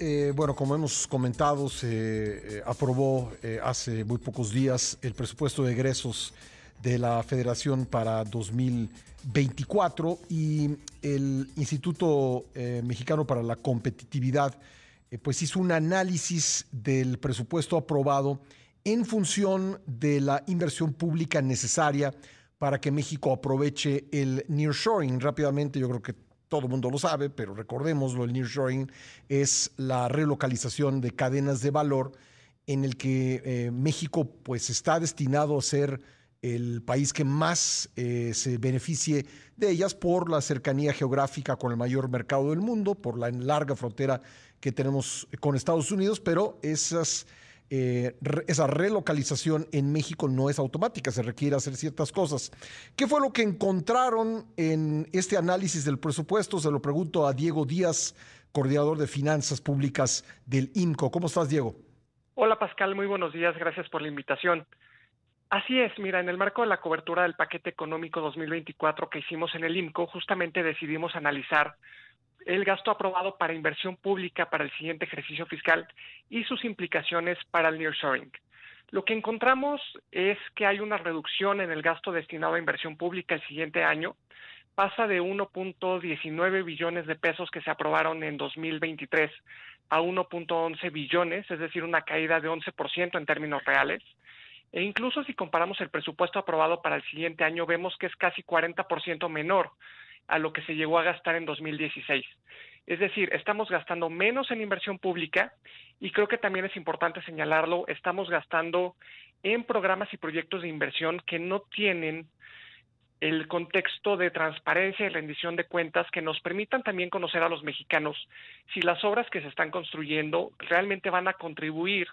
Eh, bueno, como hemos comentado, se eh, aprobó eh, hace muy pocos días el presupuesto de egresos de la Federación para 2024 y el Instituto Mexicano para la Competitividad pues hizo un análisis del presupuesto aprobado en función de la inversión pública necesaria para que México aproveche el nearshoring. Rápidamente, yo creo que todo el mundo lo sabe, pero recordémoslo, el nearshoring es la relocalización de cadenas de valor en el que eh, México pues está destinado a ser el país que más eh, se beneficie de ellas por la cercanía geográfica con el mayor mercado del mundo, por la larga frontera que tenemos con Estados Unidos, pero esas eh, esa relocalización en México no es automática, se requiere hacer ciertas cosas. ¿Qué fue lo que encontraron en este análisis del presupuesto? Se lo pregunto a Diego Díaz, coordinador de finanzas públicas del INCO. ¿Cómo estás, Diego? Hola, Pascal, muy buenos días, gracias por la invitación. Así es, mira, en el marco de la cobertura del paquete económico 2024 que hicimos en el INCO, justamente decidimos analizar el gasto aprobado para inversión pública para el siguiente ejercicio fiscal y sus implicaciones para el nearshoring. Lo que encontramos es que hay una reducción en el gasto destinado a inversión pública el siguiente año. Pasa de 1.19 billones de pesos que se aprobaron en 2023 a 1.11 billones, es decir, una caída de 11% en términos reales. E incluso si comparamos el presupuesto aprobado para el siguiente año, vemos que es casi 40% menor a lo que se llegó a gastar en 2016. Es decir, estamos gastando menos en inversión pública y creo que también es importante señalarlo, estamos gastando en programas y proyectos de inversión que no tienen el contexto de transparencia y rendición de cuentas que nos permitan también conocer a los mexicanos si las obras que se están construyendo realmente van a contribuir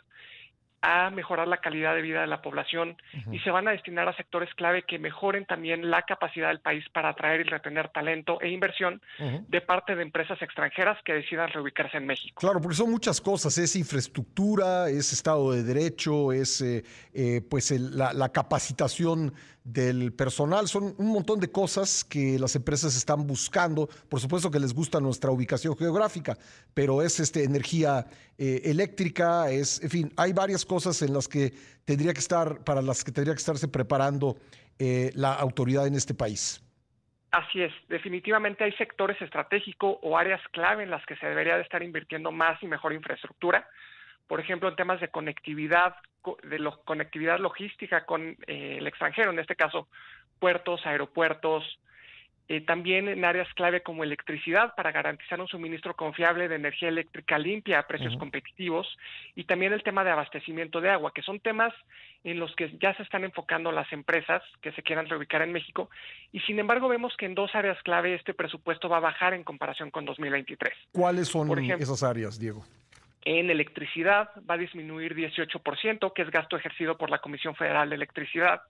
a mejorar la calidad de vida de la población y se van a destinar a sectores clave que mejoren también la capacidad del país para atraer y retener talento e inversión de parte de empresas extranjeras que decidan reubicarse en México. Claro, porque son muchas cosas, es infraestructura, es Estado de Derecho, es eh, eh, pues la, la capacitación del personal. Son un montón de cosas que las empresas están buscando. Por supuesto que les gusta nuestra ubicación geográfica, pero es este, energía eh, eléctrica, es, en fin, hay varias cosas en las que tendría que estar, para las que tendría que estarse preparando eh, la autoridad en este país. Así es, definitivamente hay sectores estratégicos o áreas clave en las que se debería de estar invirtiendo más y mejor infraestructura por ejemplo, en temas de conectividad, de conectividad logística con eh, el extranjero, en este caso puertos, aeropuertos, eh, también en áreas clave como electricidad para garantizar un suministro confiable de energía eléctrica limpia a precios competitivos y también el tema de abastecimiento de agua, que son temas en los que ya se están enfocando las empresas que se quieran reubicar en México y sin embargo vemos que en dos áreas clave este presupuesto va a bajar en comparación con 2023. ¿Cuáles son esas áreas, Diego? En electricidad va a disminuir 18%, que es gasto ejercido por la Comisión Federal de Electricidad,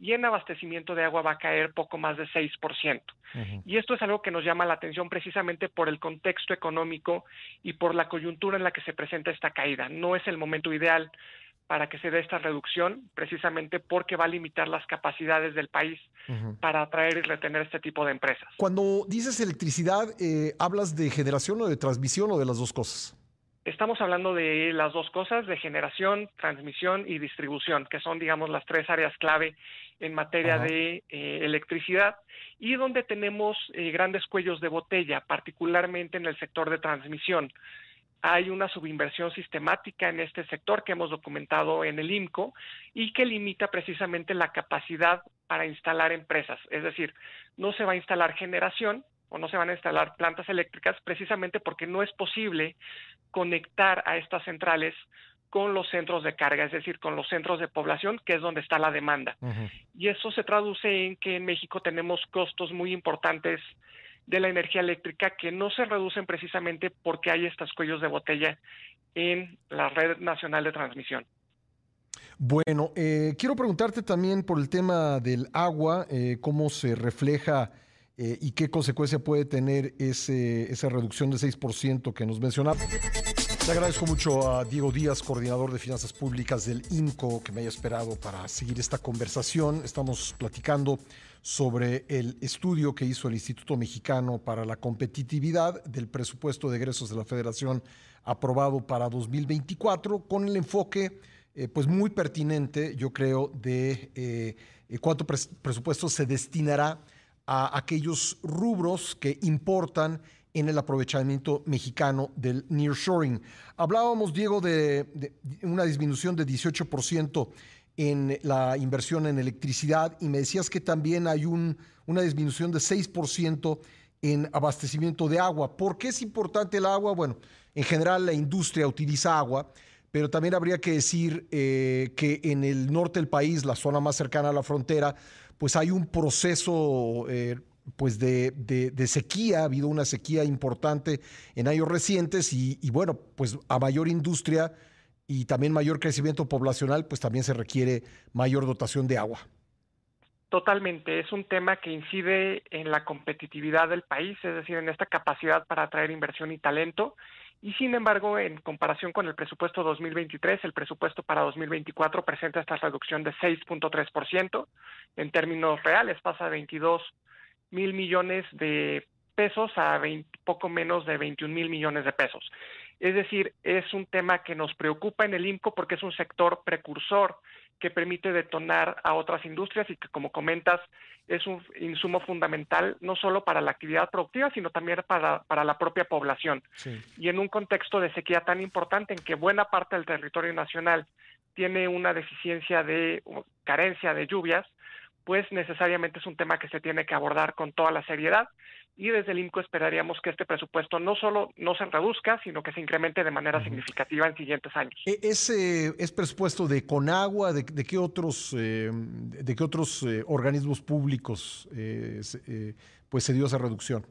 y en abastecimiento de agua va a caer poco más de 6%. Y esto es algo que nos llama la atención precisamente por el contexto económico y por la coyuntura en la que se presenta esta caída. No es el momento ideal para que se dé esta reducción, precisamente porque va a limitar las capacidades del país para atraer y retener este tipo de empresas. Cuando dices electricidad, eh, ¿hablas de generación o de transmisión o de las dos cosas? Estamos hablando de las dos cosas, de generación, transmisión y distribución, que son, digamos, las tres áreas clave en materia de eh, electricidad y donde tenemos eh, grandes cuellos de botella, particularmente en el sector de transmisión. Hay una subinversión sistemática en este sector que hemos documentado en el IMCO y que limita precisamente la capacidad para instalar empresas. Es decir, no se va a instalar generación, o no se van a instalar plantas eléctricas precisamente porque no es posible conectar a estas centrales con los centros de carga, es decir, con los centros de población, que es donde está la demanda. Y eso se traduce en que en México tenemos costos muy importantes de la energía eléctrica que no se reducen precisamente porque hay estos cuellos de botella en la red nacional de transmisión. Bueno, eh, quiero preguntarte también por el tema del agua, eh, cómo se refleja eh, y qué consecuencia puede tener ese, esa reducción de 6% que nos mencionaba. Le agradezco mucho a Diego Díaz, coordinador de finanzas públicas del INCO, que me haya esperado para seguir esta conversación. Estamos platicando sobre el estudio que hizo el Instituto Mexicano para la Competitividad del presupuesto de egresos de la Federación aprobado para 2024, con el enfoque eh, pues muy pertinente, yo creo, de eh, eh, cuánto presupuesto se destinará a aquellos rubros que importan en el aprovechamiento mexicano del nearshoring. Hablábamos, Diego, de, una disminución de 18% en la inversión en electricidad y me decías que también hay un, una disminución de 6% en abastecimiento de agua. ¿Por qué es importante el agua? Bueno, en general la industria utiliza agua, pero también habría que decir eh, que en el norte del país, la zona más cercana a la frontera, pues hay un proceso eh, pues de, sequía, ha habido una sequía importante en años recientes y, bueno, pues a mayor industria y también mayor crecimiento poblacional, pues también se requiere mayor dotación de agua. Totalmente, es un tema que incide en la competitividad del país, es decir, en esta capacidad para atraer inversión y talento. Y sin embargo, en comparación con el presupuesto 2023, el presupuesto para 2024 presenta esta reducción de 6.3%. En términos reales, pasa de 22 mil millones de pesos a poco menos de 21 mil millones de pesos. Es decir, es un tema que nos preocupa en el IMCO porque es un sector precursor que permite detonar a otras industrias y que, como comentas, es un insumo fundamental no solo para la actividad productiva, sino también para, para la propia población. Y en un contexto de sequía tan importante en que buena parte del territorio nacional tiene una deficiencia de carencia de lluvias, pues necesariamente es un tema que se tiene que abordar con toda la seriedad y desde el INCO esperaríamos que este presupuesto no solo no se reduzca, sino que se incremente de manera significativa en siguientes años. E, ¿Ese es presupuesto de Conagua? ¿De, de qué otros, eh, de qué otros eh, organismos públicos eh, pues se dio esa reducción?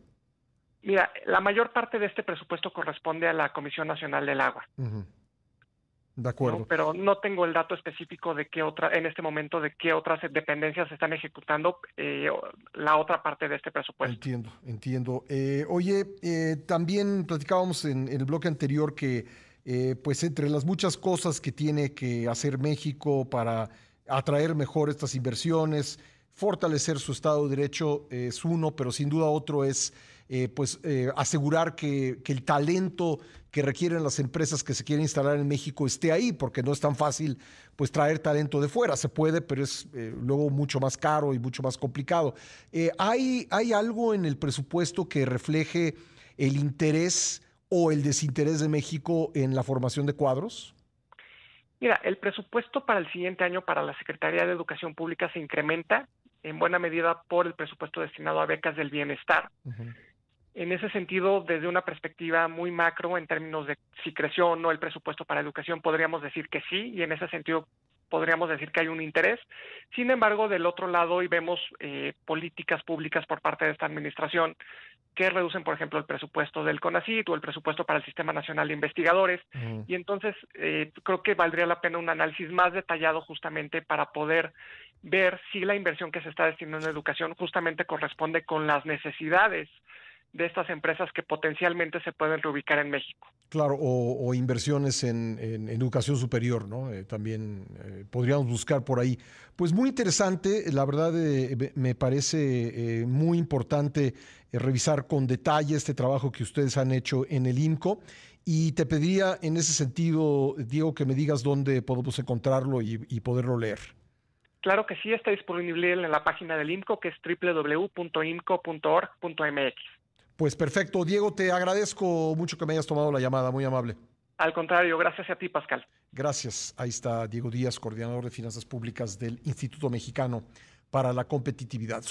Mira, la mayor parte de este presupuesto corresponde a la Comisión Nacional del Agua. De acuerdo. pero no tengo el dato específico de qué otra, en este momento, de qué otras dependencias están ejecutando eh, la otra parte de este presupuesto. Entiendo, entiendo. Eh, oye, eh, también platicábamos en, el bloque anterior que, pues, entre las muchas cosas que tiene que hacer México para atraer mejor estas inversiones, fortalecer su Estado de Derecho es uno, pero sin duda otro es eh, pues eh, asegurar que, el talento que requieren las empresas que se quieren instalar en México esté ahí, porque no es tan fácil pues traer talento de fuera. Se puede, pero es eh, luego mucho más caro y mucho más complicado. ¿hay, ¿Hay algo en el presupuesto que refleje el interés o el desinterés de México en la formación de cuadros? Mira, el presupuesto para el siguiente año para la Secretaría de Educación Pública se incrementa en buena medida por el presupuesto destinado a becas del bienestar. En ese sentido, desde una perspectiva muy macro, en términos de si creció o no el presupuesto para educación, podríamos decir que sí, y en ese sentido podríamos decir que hay un interés. Sin embargo, del otro lado, y vemos eh, políticas públicas por parte de esta administración que reducen, por ejemplo, el presupuesto del CONACYT o el presupuesto para el Sistema Nacional de Investigadores. Y entonces eh, creo que valdría la pena un análisis más detallado justamente para poder ver si la inversión que se está destinando en educación justamente corresponde con las necesidades de estas empresas que potencialmente se pueden reubicar en México. Claro, o, inversiones en, educación superior, ¿no? Eh, también eh, podríamos buscar por ahí. Pues muy interesante, la verdad eh, me parece muy importante revisar con detalle este trabajo que ustedes han hecho en el IMCO y te pediría en ese sentido, Diego, que me digas dónde podemos encontrarlo y poderlo leer. Claro que sí, está disponible en la página del IMCO, que es www.imco.org.mx. Pues perfecto. Diego, te agradezco mucho que me hayas tomado la llamada, muy amable. Al contrario, gracias a ti, Pascal. Gracias. Ahí está Diego Díaz, coordinador de finanzas públicas del Instituto Mexicano para la Competitividad.